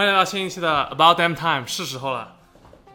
欢迎来到新一期的 About Damn Time，是时候了，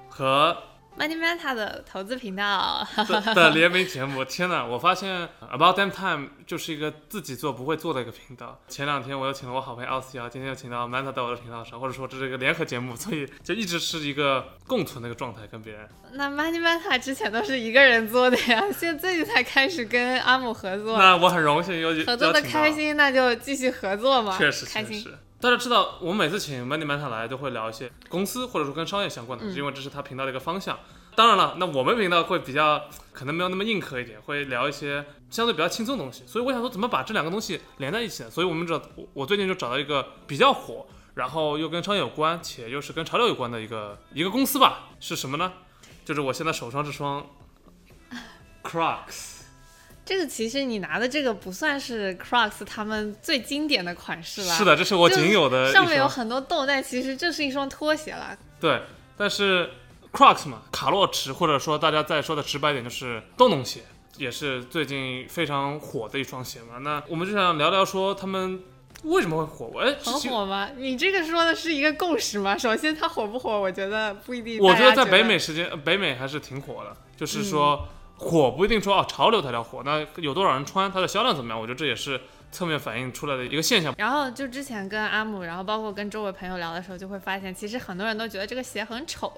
和 Money Manta 的投资频道。的的联名节目。天呐，我发现 About Damn Time 就是一个自己做不会做的一个频道。前两天我又请了我好朋友奥斯瑶，今天又请到 Manta 到我的频道上，或者说这是一个联合节目，所以就一直是一个共存的一个状态，跟别人。那 Money Manta 之前都是一个人做的呀，现在最近才开始跟阿姆合作。那我很荣幸有合作的开心，那就继续合作嘛。确实，开心。大家知道，我们每次请 Money Manta 来，都会聊一些公司或者说跟商业相关的，因为这是他频道的一个方向。当然了，那我们频道会比较可能没有那么硬核一点，会聊一些相对比较轻松的东西。所以我想说，怎么把这两个东西连在一起呢？所以我们找我最近就找到一个比较火，然后又跟商业有关，且又是跟潮流有关的一个一个公司吧。是什么呢？就是我现在手上这双 Crocs。这个其实你拿的这个不算是 Crocs 他们最经典的款式了。是的，这是我仅有的。上面有很多洞，但其实这是一双拖鞋了。对，但是 Crocs 嘛，卡洛驰或者说大家再说的直白点就是洞洞鞋，也是最近非常火的一双鞋嘛。那我们就想聊聊说他们为什么会火？哎，很火吗？你这个说的是一个共识吗？首先它火不火，我觉得不一定。我觉得在北美时间，北美还是挺火的，就是说。火不一定说哦，潮流才叫火，那有多少人穿，它的销量怎么样？我觉得这也是侧面反映出来的一个现象。然后就之前跟阿姆，然后包括跟周围朋友聊的时候，就会发现，其实很多人都觉得这个鞋很丑，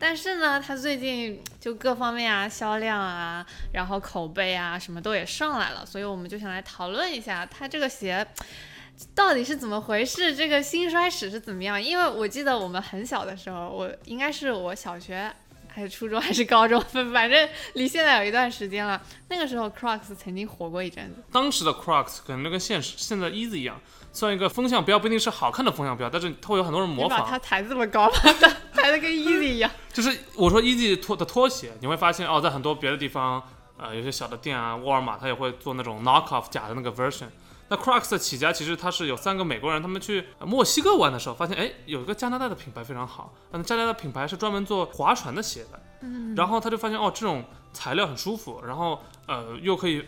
但是呢，它最近就各方面啊，销量啊，然后口碑啊，什么都也上来了，所以我们就想来讨论一下，它这个鞋到底是怎么回事，这个兴衰史是怎么样？因为我记得我们很小的时候，我应该是我小学。还是初中还是高中，反正离现在有一段时间了。那个时候，Crocs 曾经火过一阵子。当时的 Crocs 可能就跟现实现在 Easy 一样，算一个风向标，不一定是好看的风向标，但是它会有很多人模仿。把它抬这么高，抬的跟 Easy 一样。就是我说 Easy 拖的拖鞋，你会发现哦，在很多别的地方，呃，有些小的店啊，沃尔玛它也会做那种 knock off 假的那个 version。那 Crocs 的起家其实它是有三个美国人，他们去墨西哥玩的时候，发现哎，有一个加拿大的品牌非常好，那加拿大品牌是专门做划船的鞋的，嗯，然后他就发现哦，这种材料很舒服，然后呃又可以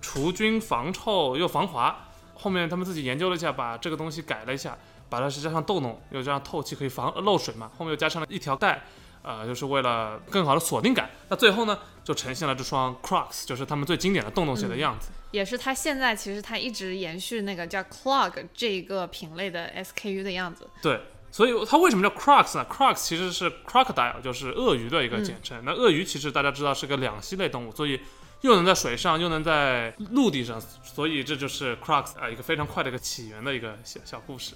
除菌防臭又防滑，后面他们自己研究了一下，把这个东西改了一下，把它是加上洞洞，又加上透气可以防漏水嘛，后面又加上了一条带。呃，就是为了更好的锁定感，那最后呢，就呈现了这双 Crocs，就是他们最经典的洞洞鞋的样子，也是它现在其实它一直延续那个叫 Clog 这个品类的 SKU 的样子。对，所以它为什么叫 Crocs 呢？Crocs 其实是 crocodile，就是鳄鱼的一个简称。那鳄鱼其实大家知道是个两栖类动物，所以又能在水上，又能在陆地上，所以这就是 Crocs 啊一个非常快的一个起源的一个小小故事。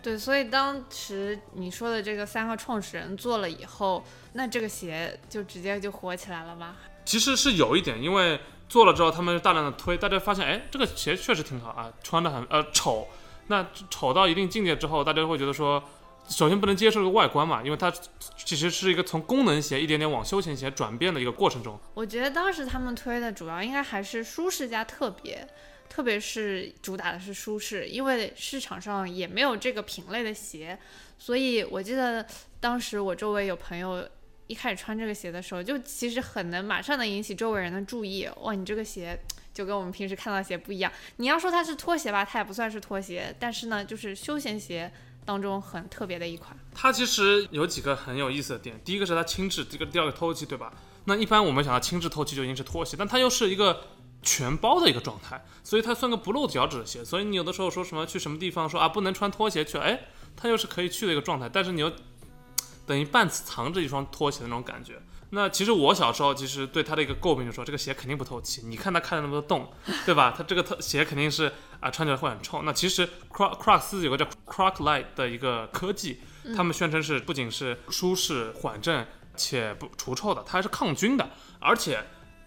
对，所以当时你说的这个三个创始人做了以后，那这个鞋就直接就火起来了吗？其实是有一点，因为做了之后，他们大量的推，大家发现，哎，这个鞋确实挺好啊，穿的很呃丑。那丑到一定境界之后，大家会觉得说，首先不能接受这个外观嘛，因为它其实是一个从功能鞋一点点往休闲鞋转变的一个过程中。我觉得当时他们推的主要应该还是舒适加特别。特别是主打的是舒适，因为市场上也没有这个品类的鞋，所以我记得当时我周围有朋友一开始穿这个鞋的时候，就其实很能马上能引起周围人的注意。哇，你这个鞋就跟我们平时看到的鞋不一样。你要说它是拖鞋吧，它也不算是拖鞋，但是呢，就是休闲鞋当中很特别的一款。它其实有几个很有意思的点，第一个是它轻质，这个第二个透气，对吧？那一般我们想到轻质透气就已经是拖鞋，但它又是一个。全包的一个状态，所以它算个不露脚趾的鞋。所以你有的时候说什么去什么地方说啊不能穿拖鞋去，哎，它又是可以去的一个状态。但是你又等于半藏着一双拖鞋的那种感觉。那其实我小时候其实对它的一个诟病就是说这个鞋肯定不透气。你看它开了那么多洞，对吧？它这个特鞋肯定是啊穿起来会很臭。那其实 Croc Crocs 有个叫 Croc Light 的一个科技，他们宣称是不仅是舒适缓震且不除臭的，它还是抗菌的，而且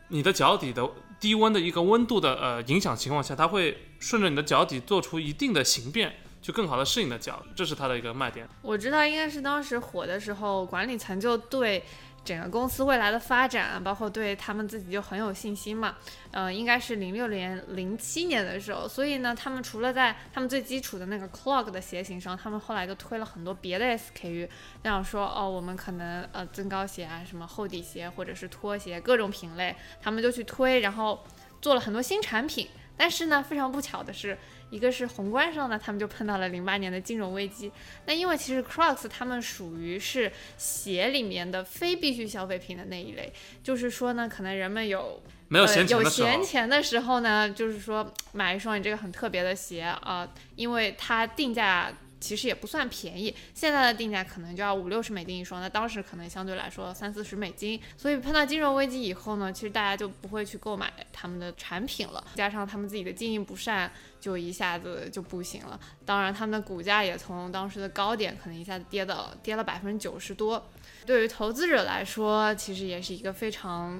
你的脚底的。低温的一个温度的呃影响情况下，它会顺着你的脚底做出一定的形变，就更好的适应的脚，这是它的一个卖点。我知道应该是当时火的时候，管理层就对。整个公司未来的发展，包括对他们自己就很有信心嘛。呃，应该是零六年、零七年的时候，所以呢，他们除了在他们最基础的那个 clog 的鞋型上，他们后来就推了很多别的 SKU，这样说哦，我们可能呃增高鞋啊，什么厚底鞋或者是拖鞋，各种品类，他们就去推，然后做了很多新产品。但是呢，非常不巧的是，一个是宏观上呢，他们就碰到了零八年的金融危机。那因为其实 Crocs 他们属于是鞋里面的非必需消费品的那一类，就是说呢，可能人们有没有闲钱有闲钱的时候呢，就是说买一双你这个很特别的鞋啊、因为它定价。其实也不算便宜，现在的定价可能就要五六十美金一双，那当时可能相对来说三四十美金。所以碰到金融危机以后呢，其实大家就不会去购买他们的产品了，加上他们自己的经营不善，就一下子就不行了。当然，他们的股价也从当时的高点可能一下子跌到跌了百分之九十多。对于投资者来说，其实也是一个非常，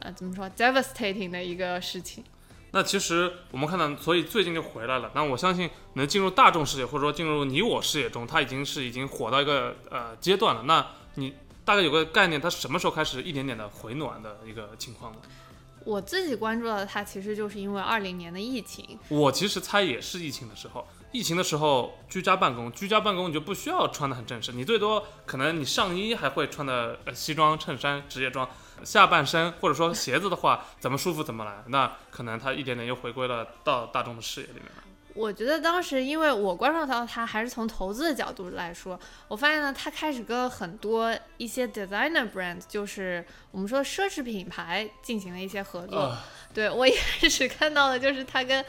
呃，怎么说，devastating 的一个事情。那其实我们看到，所以最近就回来了。那我相信能进入大众视野，或者说进入你我视野中，它已经是已经火到一个呃阶段了。那你大概有个概念，它什么时候开始一点点的回暖的一个情况呢？我自己关注到的它，其实就是因为二零年的疫情。我其实猜也是疫情的时候，疫情的时候居家办公，居家办公你就不需要穿的很正式，你最多可能你上衣还会穿的呃西装、衬衫、职业装，下半身或者说鞋子的话，怎么舒服怎么来，那可能它一点点又回归了到大众的视野里面了。我觉得当时，因为我关注到它，还是从投资的角度来说，我发现呢，它开始跟很多一些 designer brand，就是我们说奢侈品牌进行了一些合作。呃对我一开始看到的就是它跟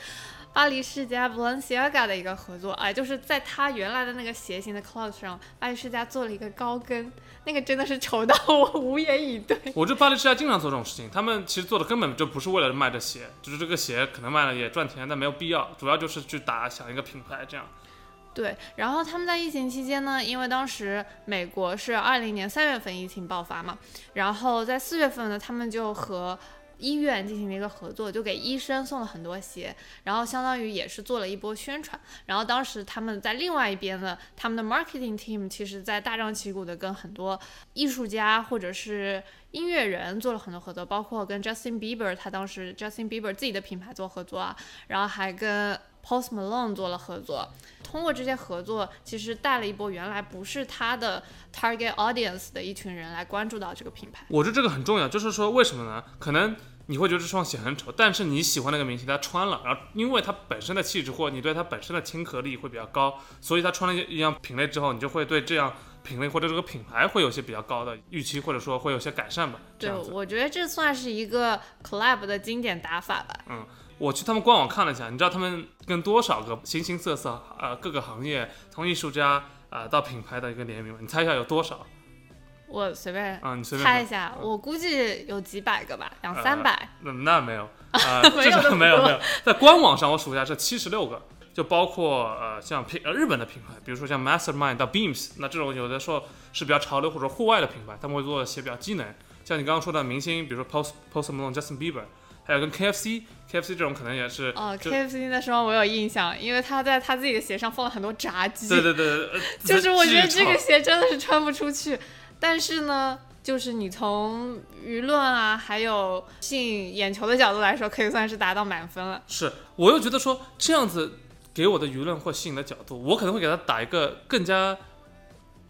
巴黎世家 Balenciaga 的一个合作，哎，就是在它原来的那个鞋型的 cloth 上，巴黎世家做了一个高跟，那个真的是丑到我无言以对。我这巴黎世家经常做这种事情，他们其实做的根本就不是为了卖这鞋，就是这个鞋可能卖了也赚钱，但没有必要，主要就是去打响一个品牌这样。对，然后他们在疫情期间呢，因为当时美国是二零年三月份疫情爆发嘛，然后在四月份呢，他们就和医院进行了一个合作，就给医生送了很多鞋，然后相当于也是做了一波宣传。然后当时他们在另外一边呢，他们的 marketing team 其实在大张旗鼓的跟很多艺术家或者是音乐人做了很多合作，包括跟 Justin Bieber，他当时 Justin Bieber 自己的品牌做合作啊，然后还跟 Post Malone 做了合作。通过这些合作，其实带了一波原来不是他的 target audience 的一群人来关注到这个品牌。我觉得这个很重要，就是说为什么呢？可能你会觉得这双鞋很丑，但是你喜欢那个明星，他穿了，然后因为他本身的气质或你对他本身的亲和力会比较高，所以他穿了一样品类之后，你就会对这样品类或者这个品牌会有些比较高的预期，或者说会有些改善吧。对，我觉得这算是一个 collab 的经典打法吧。我去他们官网看了一下，你知道他们跟多少个形形色色呃各个行业从艺术家啊、呃到品牌的一个联名吗？你猜一下有多少？我随便啊、你随便猜一下，我估计有几百个吧，两三百。那那没有，啊、没至少有那么多 没有没有，在官网上我数一下是七十六个，就包括呃像品呃日本的品牌，比如说像 Mastermind 到 Beams，那这种有的时候是比较潮流或者户外的品牌，他们会做一些比较机能，像你刚刚说的明星，比如说 Post Post Malone、Justin Bieber，还有跟 KFC KFC 这种可能也是，哦，KFC 那双我有印象，因为他在他自己的鞋上放了很多炸鸡。对对对，呃 就是我觉得这个鞋真的是穿不出去，但是呢，就是你从舆论啊，还有吸引眼球的角度来说，可以算是达到满分了。是，我又觉得说这样子给我的舆论或吸引的角度，我可能会给他打一个更加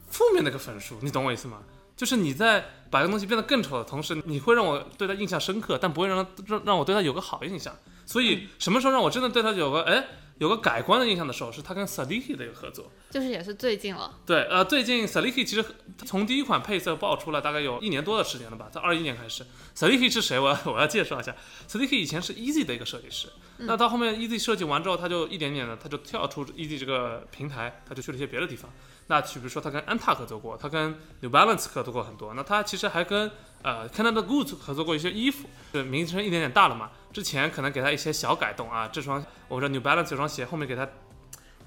负面的一个分数，你懂我意思吗？就是你在把一个东西变得更丑的同时，你会让我对他印象深刻，但不会让他让让我对他有个好印象。所以什么时候让我真的对他有个哎有个改观的印象的时候，是他跟 Saliki 的一个合作。就是也是最近了，对，呃，最近 Saliki 其实从第一款配色爆出来大概有一年多的时间了吧，在二一年开始。Saliki 是谁？我要 我要介绍一下，Saliki 以前是 Easy 的一个设计师，那到后面 Easy 设计完之后，他就一点点的他就跳出 Easy 这个平台，他就去了一些别的地方。那比如说他跟安踏合作过，他跟 New Balance 合作过很多，那他其实还跟呃 Canada Goose 合作过一些衣服，就名声一点点大了嘛。之前可能给他一些小改动啊，这双我说 New Balance 这双鞋后面给他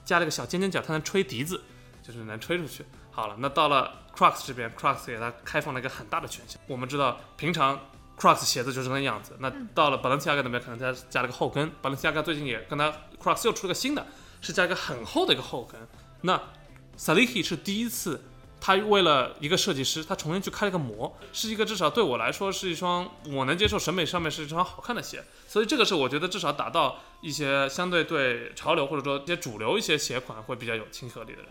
加了个小尖尖角，它能吹笛子，就是能吹出去。好了，那到了 Crocs 这边，Crocs 给它开放了一个很大的权限。我们知道，平常 Crocs 鞋子就是那样子。那到了 Balenciaga 那边，可能它加了个后跟。Balenciaga 最近也跟它 Crocs 又出了个新的，是加一个很厚的一个后跟。那 Saliki 是第一次，他为了一个设计师，他重新去开了个模，是一个至少对我来说是一双我能接受审美上面是一双好看的鞋。所以这个是我觉得至少达到一些相对对潮流或者说一些主流一些鞋款会比较有亲和力的人。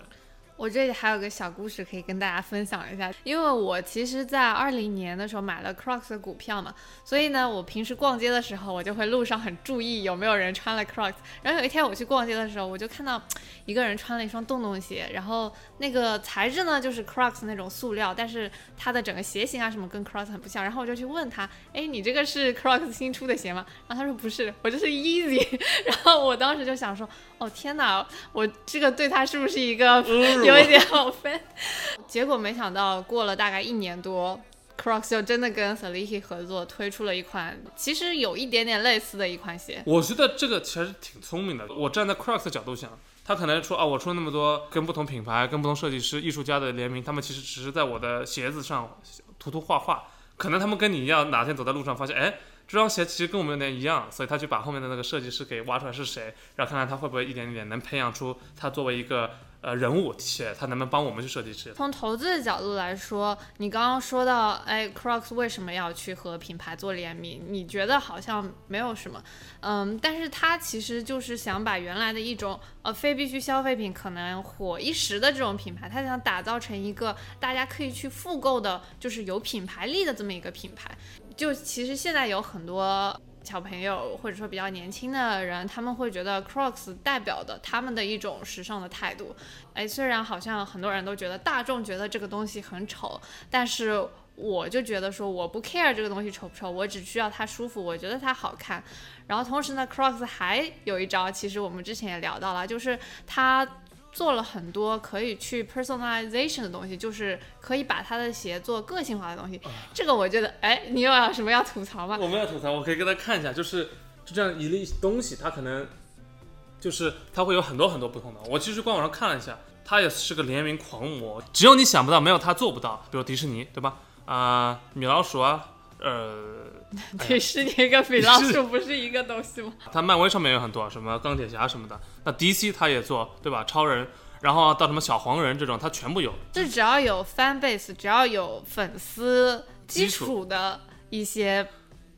我这里还有个小故事可以跟大家分享一下，因为我其实，在二零年的时候买了 Crocs 的股票嘛，所以呢，我平时逛街的时候，我就会路上很注意有没有人穿了 Crocs。然后有一天我去逛街的时候，我就看到一个人穿了一双洞洞鞋，然后那个材质呢就是 Crocs 那种塑料，但是它的整个鞋型啊什么跟 Crocs 很不像。然后我就去问他，哎，你这个是 Crocs 新出的鞋吗？然后他说不是，我这是 Easy。然后我当时就想说，哦天哪，我这个对他是不是一个？有一点好分，结果没想到过了大概一年多，Crocs 就真的跟 Saliki 合作推出了一款，其实有一点点类似的一款鞋。我觉得这个其实挺聪明的。我站在 Crocs 的角度想，他可能说啊，我出了那么多跟不同品牌、跟不同设计师、艺术家的联名，他们其实只是在我的鞋子上涂涂画画。可能他们跟你一样，哪天走在路上发现，哎，这双鞋其实跟我们有点一样，所以他就把后面的那个设计师给挖出来是谁，然后看看他会不会一点点能培养出他作为一个。呃，人物且他能不能帮我们去设计师？从投资的角度来说，你刚刚说到，哎，Crocs 为什么要去和品牌做联名？你觉得好像没有什么，嗯，但是他其实就是想把原来的一种呃非必需消费品可能火一时的这种品牌，他想打造成一个大家可以去复购的，就是有品牌力的这么一个品牌。就其实现在有很多。小朋友或者说比较年轻的人，他们会觉得 Crocs 代表的他们的一种时尚的态度。哎，虽然好像很多人都觉得大众觉得这个东西很丑，但是我就觉得说我不 care 这个东西丑不丑，我只需要它舒服，我觉得它好看。然后同时呢，Crocs 还有一招，其实我们之前也聊到了，就是它。做了很多可以去 personalization 的东西，就是可以把他的鞋做个性化的东西。这个我觉得，哎，你有什么要吐槽吗？我没有吐槽，我可以给大家看一下，就是就这样一类东西，它可能就是它会有很多很多不同的。我其实官网上看了一下，它也是个联名狂魔，只有你想不到，没有他做不到。比如迪士尼，对吧？啊，米老鼠啊，呃。迪士尼跟米老鼠不是一个东西吗？它漫威上面有很多，什么钢铁侠什么的。那 DC 它也做，对吧？超人，然后到什么小黄人这种，它全部有。就只要有 fan base，只要有粉丝基础的一些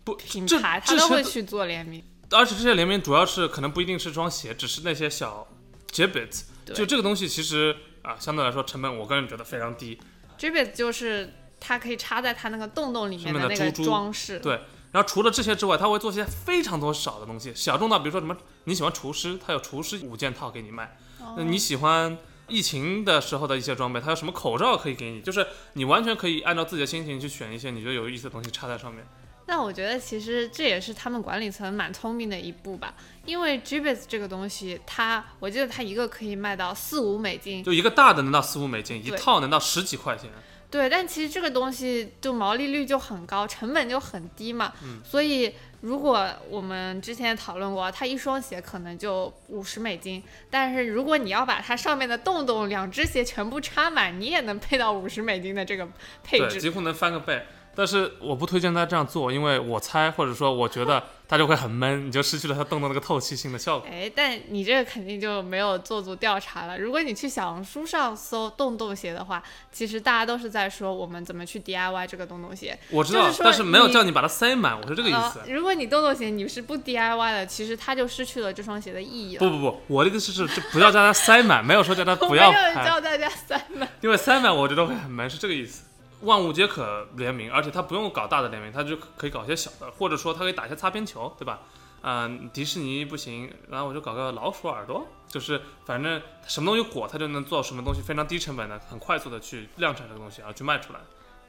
不品牌，它都会去做联名。而且这些联名主要是可能不一定是双鞋，只是那些小 Jibbit，。就这个东西其实啊，相对来说成本，我个人觉得非常低。Jibbit 就是。它可以插在它那个洞洞里面的那个装饰。对，然后除了这些之外，它会做些非常多少的东西，小众到比如说什么，你喜欢厨师，它有厨师五件套给你卖。那你喜欢疫情的时候的一些装备，它有什么口罩可以给你？就是你完全可以按照自己的心情去选一些你觉得有意思的东西插在上面。那我觉得其实这也是他们管理层蛮聪明的一步吧，因为 Jibbitz 这个东西，它我记得它一个可以卖到四五美金，就一个大的能到四五美金，一套能到十几块钱。对，但其实这个东西就毛利率就很高，成本就很低嘛。嗯。所以如果我们之前讨论过，它一双鞋可能就五十美金，但是如果你要把它上面的洞洞两只鞋全部插满，你也能配到五十美金的这个配置。几乎能翻个倍。但是我不推荐他这样做，因为我猜或者说我觉得它就会很闷，你就失去了它洞洞那个透气性的效果。哎，但你这个肯定就没有做足调查了。如果你去小红书上搜洞洞鞋的话，其实大家都是在说我们怎么去 DIY 这个洞洞鞋。我知道，但是没有叫你把它塞满，我是这个意思。如果你洞洞鞋你是不 DIY 的，其实它就失去了这双鞋的意义了。不不不，我的意思是就不要叫它塞满，没有说叫它 不要。没有叫大家塞满，因为塞满我觉得会很闷，是这个意思。万物皆可联名，而且它不用搞大的联名，它就可以搞一些小的，或者说它可以打一些擦边球，对吧？嗯，迪士尼不行，然后我就搞个老鼠耳朵，就是反正什么东西火，它就能做什么东西，非常低成本的，很快速的去量产这个东西，然后去卖出来。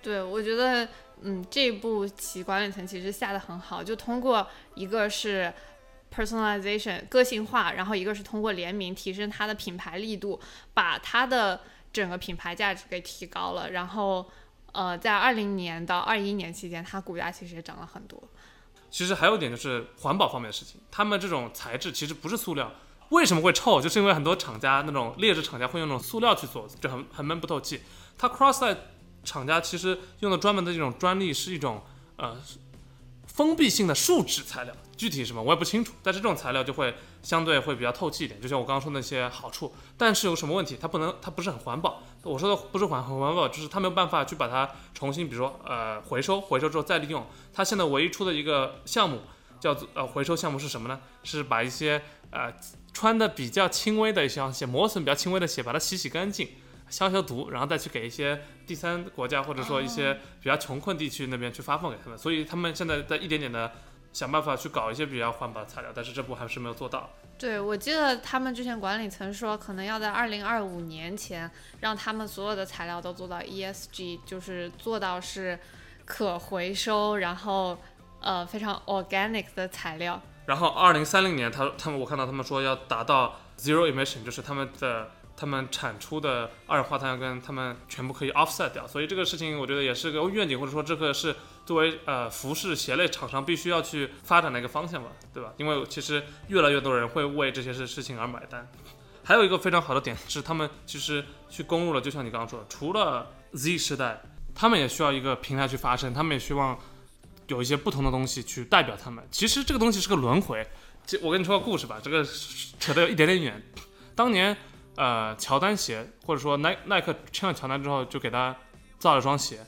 对，我觉得，嗯，这一步其管理层其实下的很好，就通过一个是 personalization 个性化，然后一个是通过联名提升它的品牌力度，把它的整个品牌价值给提高了，然后。呃，在二零年到二一年期间，它股价其实也涨了很多。其实还有一点就是环保方面的事情，他们这种材质其实不是塑料，为什么会臭？就是因为很多厂家那种劣质厂家会用那种塑料去做，就很很闷不透气。它 Crossline 厂家其实用的专门的这种专利是一种呃封闭性的树脂材料。具体什么我也不清楚，但是这种材料就会相对会比较透气一点，就像我刚刚说那些好处。但是有什么问题？它不能，它不是很环保。我说的不是环很环保，就是它没有办法去把它重新，比如说呃回收，回收之后再利用。它现在唯一出的一个项目叫做呃回收项目是什么呢？是把一些呃穿的比较轻微的一双鞋，磨损比较轻微的鞋，把它洗洗干净，消消毒，然后再去给一些第三国家或者说一些比较穷困地区那边去发放给他们。所以他们现在在一点点的想办法去搞一些比较环保的材料，但是这步还是没有做到。对，我记得他们之前管理层说，可能要在二零二五年前让他们所有的材料都做到 ESG，就是做到是可回收，然后呃非常 organic 的材料。然后二零三零年，他他们我看到他们说要达到 zero emission，就是他们的他们产出的二氧化碳跟他们全部可以 offset 掉。所以这个事情我觉得也是个愿景，或者说这个是作为呃服饰鞋类厂商必须要去发展的一个方向吧，对吧？因为其实越来越多人会为这些事事情而买单。还有一个非常好的点是，他们其实去攻入了，就像你刚刚说的，除了 Z 时代，他们也需要一个平台去发声，他们也希望有一些不同的东西去代表他们。其实这个东西是个轮回。这我跟你说个故事吧，这个扯得有一点点远。当年呃，乔丹鞋或者说耐耐克签了乔丹之后，就给他造了双鞋，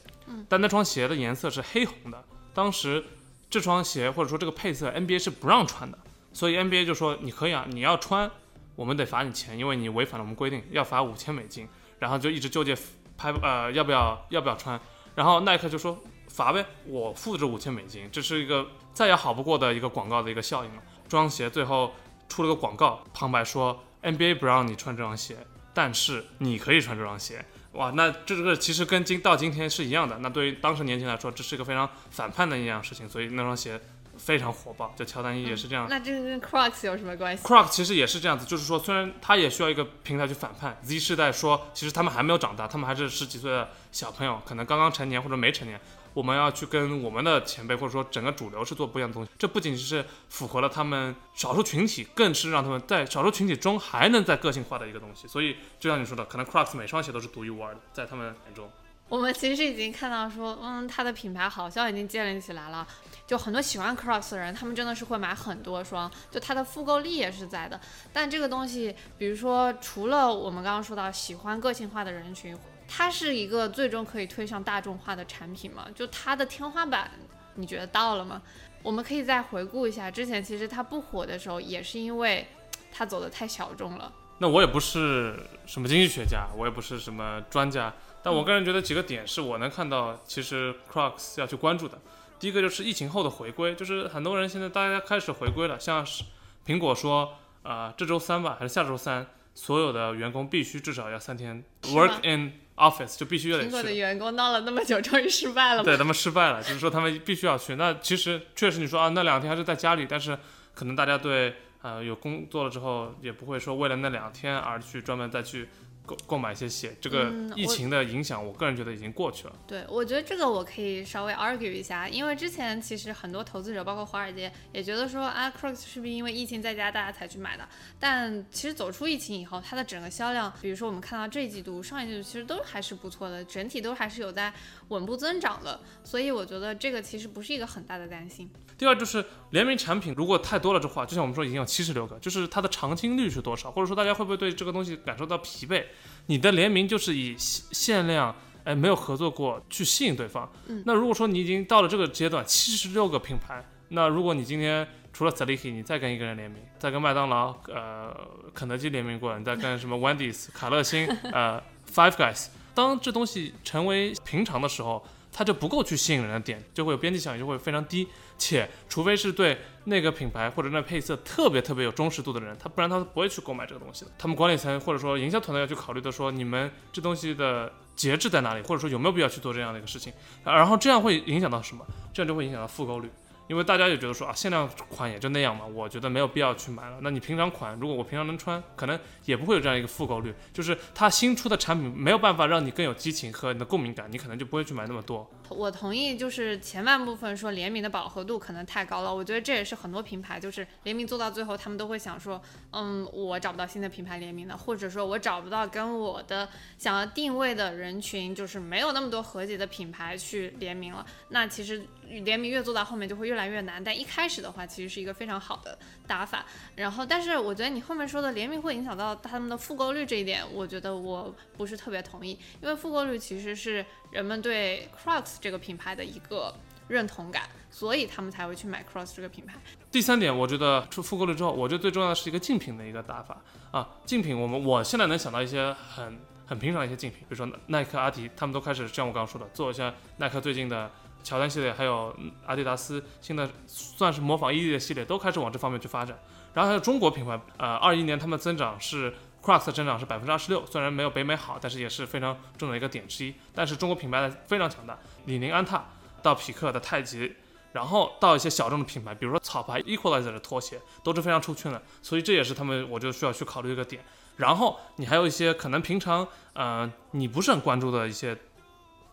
但那双鞋的颜色是黑红的。当时这双鞋或者说这个配色 NBA 是不让穿的，所以 NBA 就说你可以啊，你要穿。我们得罚你钱，因为你违反了我们规定，要罚五千美金。然后就一直纠结拍呃要不要要不要穿。然后耐克就说罚呗，我付这五千美金，这是一个再也好不过的一个广告的一个效应了。这双鞋最后出了个广告，旁白说 NBA 不让你穿这双鞋，但是你可以穿这双鞋。哇，那这个其实跟今到今天是一样的。那对于当时年轻人来说，这是一个非常反叛的一样事情，所以那双鞋。非常火爆，就乔丹一也是这样。那这个跟 Crocs 有什么关系？Crocs 其实也是这样子，就是说，虽然他也需要一个平台去反叛 Z 世代，说其实他们还没有长大，他们还是十几岁的小朋友，可能刚刚成年或者没成年。我们要去跟我们的前辈或者说整个主流是做不一样的东西。这不仅是符合了他们少数群体，更是让他们在少数群体中还能在个性化的一个东西。所以就像你说的，可能 Crocs 每双鞋都是独一无二的，在他们眼中。我们其实已经看到说，嗯，它的品牌好像已经建立起来了。就很多喜欢 Crocs 的人，他们真的是会买很多双，就它的复购力也是在的。但这个东西，比如说除了我们刚刚说到喜欢个性化的人群，它是一个最终可以推向大众化的产品吗？就它的天花板，你觉得到了吗？我们可以再回顾一下，之前其实它不火的时候，也是因为它走的太小众了。那我也不是什么经济学家，我也不是什么专家，但我个人觉得几个点是我能看到，其实 Crocs 要去关注的。第一个就是疫情后的回归，就是很多人现在大家开始回归了，像是苹果说，呃，这周三吧，还是下周三，所有的员工必须至少要三天 work in office，就必须要得去。苹果的员工闹了那么久，终于失败了。对他们失败了，就是说他们必须要去。那其实确实你说啊，那两天还是在家里，但是可能大家对呃有工作了之后，也不会说为了那两天而去专门再去。购购买一些鞋，这个疫情的影响，我个人觉得已经过去了。对，我觉得这个我可以稍微 argue 一下，因为之前其实很多投资者，包括华尔街，也觉得说啊，Crocs 是不是因为疫情在家大家才去买的？但其实走出疫情以后，它的整个销量，比如说我们看到这一季度、上一季度，其实都还是不错的，整体都还是有在稳步增长的。所以我觉得这个其实不是一个很大的担心。第二就是联名产品如果太多了的话，就像我们说已经有七十六个，就是它的长青率是多少？或者说大家会不会对这个东西感受到疲惫？你的联名就是以限量，哎，没有合作过去吸引对方。嗯，那如果说你已经到了这个阶段，七十六个品牌，那如果你今天除了 s a l i k i 你再跟一个人联名，再跟麦当劳、呃，肯德基联名过，你再跟什么 Wendy's、卡乐星、呃，Five Guys，当这东西成为平常的时候。它就不够去吸引人的点，就会有边际效应，就会非常低。且除非是对那个品牌或者那配色特别特别有忠实度的人，他不然他不会去购买这个东西的。他们管理层或者说营销团队要去考虑的说，你们这东西的节制在哪里，或者说有没有必要去做这样的一个事情。然后这样会影响到什么？这样就会影响到复购率。因为大家也觉得说啊，限量款也就那样嘛，我觉得没有必要去买了。那你平常款，如果我平常能穿，可能也不会有这样一个复购率。就是它新出的产品没有办法让你更有激情和你的共鸣感，你可能就不会去买那么多。我同意，就是前半部分说联名的饱和度可能太高了。我觉得这也是很多品牌就是联名做到最后，他们都会想说，嗯，我找不到新的品牌联名的，或者说我找不到跟我的想要定位的人群，就是没有那么多合集的品牌去联名了。那其实联名越做到后面就会越。来越难，但一开始的话，其实是一个非常好的打法。然后，但是我觉得你后面说的联名会影响到他们的复购率这一点，我觉得我不是特别同意，因为复购率其实是人们对 Crocs 这个品牌的一个认同感，所以他们才会去买 Crocs 这个品牌。第三点，我觉得出复购率之后，我觉得最重要的是一个竞品的一个打法啊，竞品我们我现在能想到一些很很平常的一些竞品，比如说耐克、阿迪，他们都开始像我刚刚说的，做一下耐克最近的乔丹系列，还有阿迪达斯现在算是模仿伊利的系列，都开始往这方面去发展。然后还有中国品牌，呃，二一年他们增长是 Crocs 的增长是百分之二十六，虽然没有北美好，但是也是非常重要的一个点之一。但是中国品牌的非常强大，李宁、安踏到匹克的太极，然后到一些小众的品牌，比如说草牌 Equalizer 的拖鞋都是非常出圈的，所以这也是他们我就需要去考虑一个点。然后你还有一些可能平常呃你不是很关注的一些。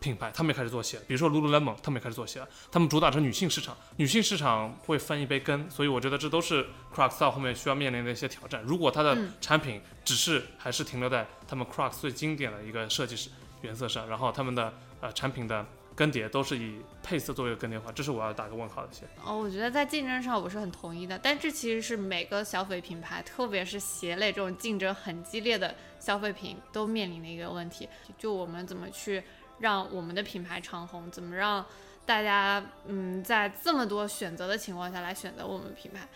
品牌，他们也开始做鞋，比如说 Lululemon，他们也开始做鞋了。他们主打成女性市场，女性市场会分一杯羹，所以我觉得这都是 Crocs 到后面需要面临的一些挑战。如果它的产品只是还是停留在他们 Crocs 最经典的一个设计师原色上，然后他们的呃产品的更迭都是以配色作为更迭的话，这是我要打个问号的鞋。哦，我觉得在竞争上我是很同意的，但这其实是每个消费品牌，特别是鞋类这种竞争很激烈的消费品都面临的一个问题，就我们怎么去。让我们的品牌长红，怎么让大家嗯在这么多选择的情况下来选择我们品牌？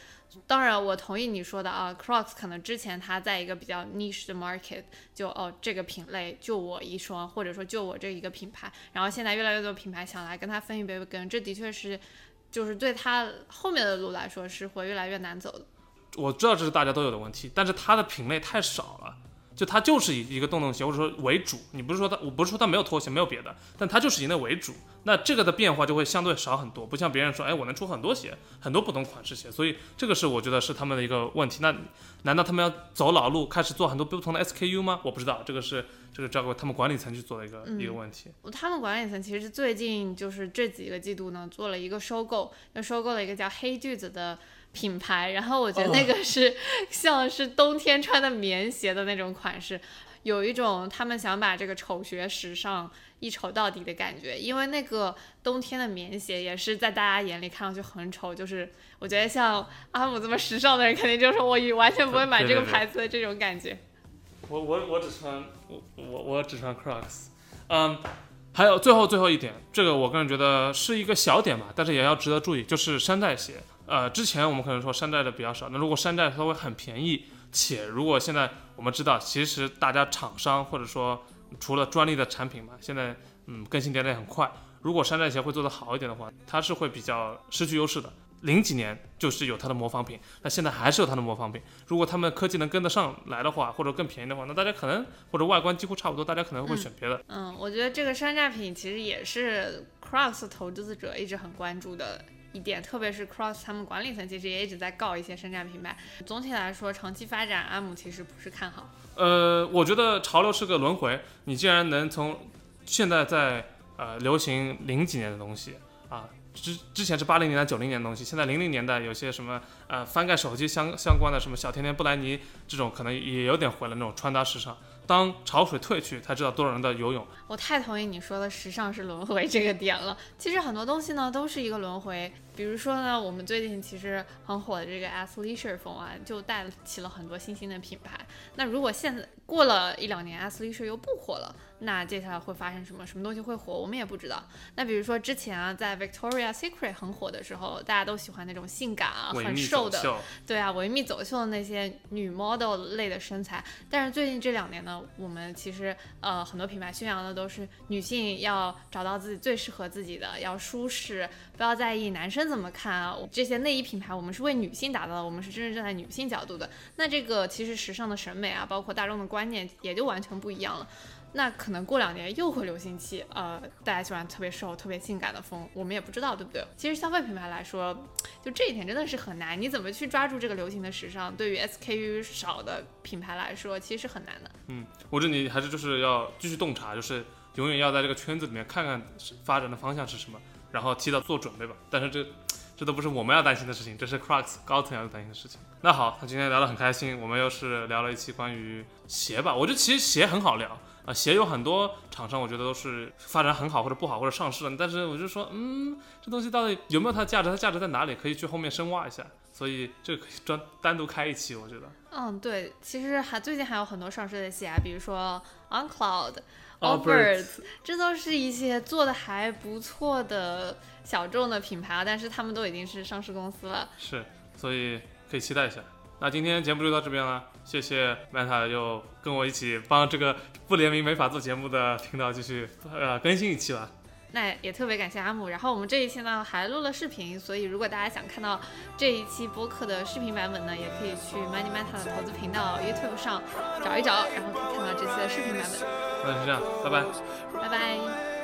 当然，我同意你说的啊，Crocs 可能之前它在一个比较 niche 的 market，就哦这个品类就我一双，或者说就我这一个品牌，然后现在越来越多品牌想来跟它分一杯羹，这的确是就是对它后面的路来说是会越来越难走的。我知道这是大家都有的问题，但是它的品类太少了。就它就是以一个洞洞鞋或者说为主，你不是说它，我不是说它没有拖鞋，没有别的，但它就是以那为主，那这个的变化就会相对少很多，不像别人说，哎，我能出很多鞋，很多不同款式鞋，所以这个是我觉得是他们的一个问题。那难道他们要走老路，开始做很多不同的 SKU 吗？我不知道，这个是这个交给他们管理层去做的一个一个问题。他们管理层其实最近就是这几个季度呢，做了一个收购，那收购了一个叫黑句子的。品牌，然后我觉得那个是 像是冬天穿的棉鞋的那种款式，有一种他们想把这个丑学时尚一丑到底的感觉。因为那个冬天的棉鞋也是在大家眼里看上去很丑，就是我觉得像阿姆这么时尚的人，肯定就是我完全不会买这个牌子的这种感觉。我我我只穿我我我只穿 Crocs，嗯，还有最后最后一点，这个我个人觉得是一个小点吧，但是也要值得注意，就是山寨鞋。呃，之前我们可能说山寨的比较少，那如果山寨稍微很便宜，且如果现在我们知道，其实大家厂商或者说除了专利的产品嘛，现在嗯更新迭代很快，如果山寨鞋会做得好一点的话，它是会比较失去优势的。零几年就是有它的模仿品，那现在还是有它的模仿品。如果他们科技能跟得上来的话，或者更便宜的话，那大家可能或者外观几乎差不多，大家可能会选别的。嗯，我觉得这个山寨品其实也是 Crocs 投资者一直很关注的。一点，特别是 Cross 他们管理层其实也一直在告一些山寨品牌。总体来说，长期发展，阿姆其实不是看好。呃，我觉得潮流是个轮回。你既然能从现在在呃流行零几年的东西啊，之之前是八零年代、九零年的东西，现在零零年代有些什么呃翻盖手机相相关的什么小甜甜布兰妮这种，可能也有点毁了那种穿搭时尚。当潮水退去，才知道多少人在游泳。我太同意你说的时尚是轮回这个点了。其实很多东西呢都是一个轮回。比如说呢，我们最近其实很火的这个 athleisure 风啊，就带起了很多新兴的品牌。那如果现在过了一两年，athleisure 又不火了，那接下来会发生什么？什么东西会火？我们也不知道。那比如说之前啊，在 Victoria Secret 很火的时候，大家都喜欢那种性感啊、很瘦的，对啊，维密走秀的那些女 model 类的身材。但是最近这两年呢，我们其实呃很多品牌宣扬的都是女性要找到自己最适合自己的，要舒适，不要在意男生。怎么看啊？这些内衣品牌，我们是为女性打造的，我们是真正站在女性角度的。那这个其实时尚的审美啊，包括大众的观念，也就完全不一样了。那可能过两年又会流行起，呃，大家喜欢特别瘦、特别性感的风，我们也不知道，对不对？其实消费品牌来说，就这一点真的是很难。你怎么去抓住这个流行的时尚？对于 SKU 少的品牌来说，其实是很难的。嗯，我觉得你还是就是要继续洞察，就是永远要在这个圈子里面看看发展的方向是什么。然后提早做准备吧，但是这，这都不是我们要担心的事情，这是 Crocs 高层要担心的事情。那好，那今天聊得很开心，我们又是聊了一期关于鞋吧。我觉得其实鞋很好聊啊，鞋有很多厂商，我觉得都是发展很好或者不好或者上市了，但是我就说，嗯，这东西到底有没有它的价值？它价值在哪里？可以去后面深挖一下。所以这个可以专单独开一期，我觉得。嗯，对，其实还最近还有很多上市的鞋啊，比如说 On Cloud。Allbirds，这都是一些做的还不错的小众的品牌啊，但是他们都已经是上市公司了。是，所以可以期待一下。那今天节目就到这边了，谢谢 Meta 又跟我一起帮这个不联名没法做节目的频道继续呃更新一期吧。那也特别感谢阿木。然后我们这一期呢还录了视频，所以如果大家想看到这一期播客的视频版本呢，也可以去 Money Mata 的投资频道 YouTube 上找一找，然后可以看到这期的视频版本。那就这样，拜拜。拜拜。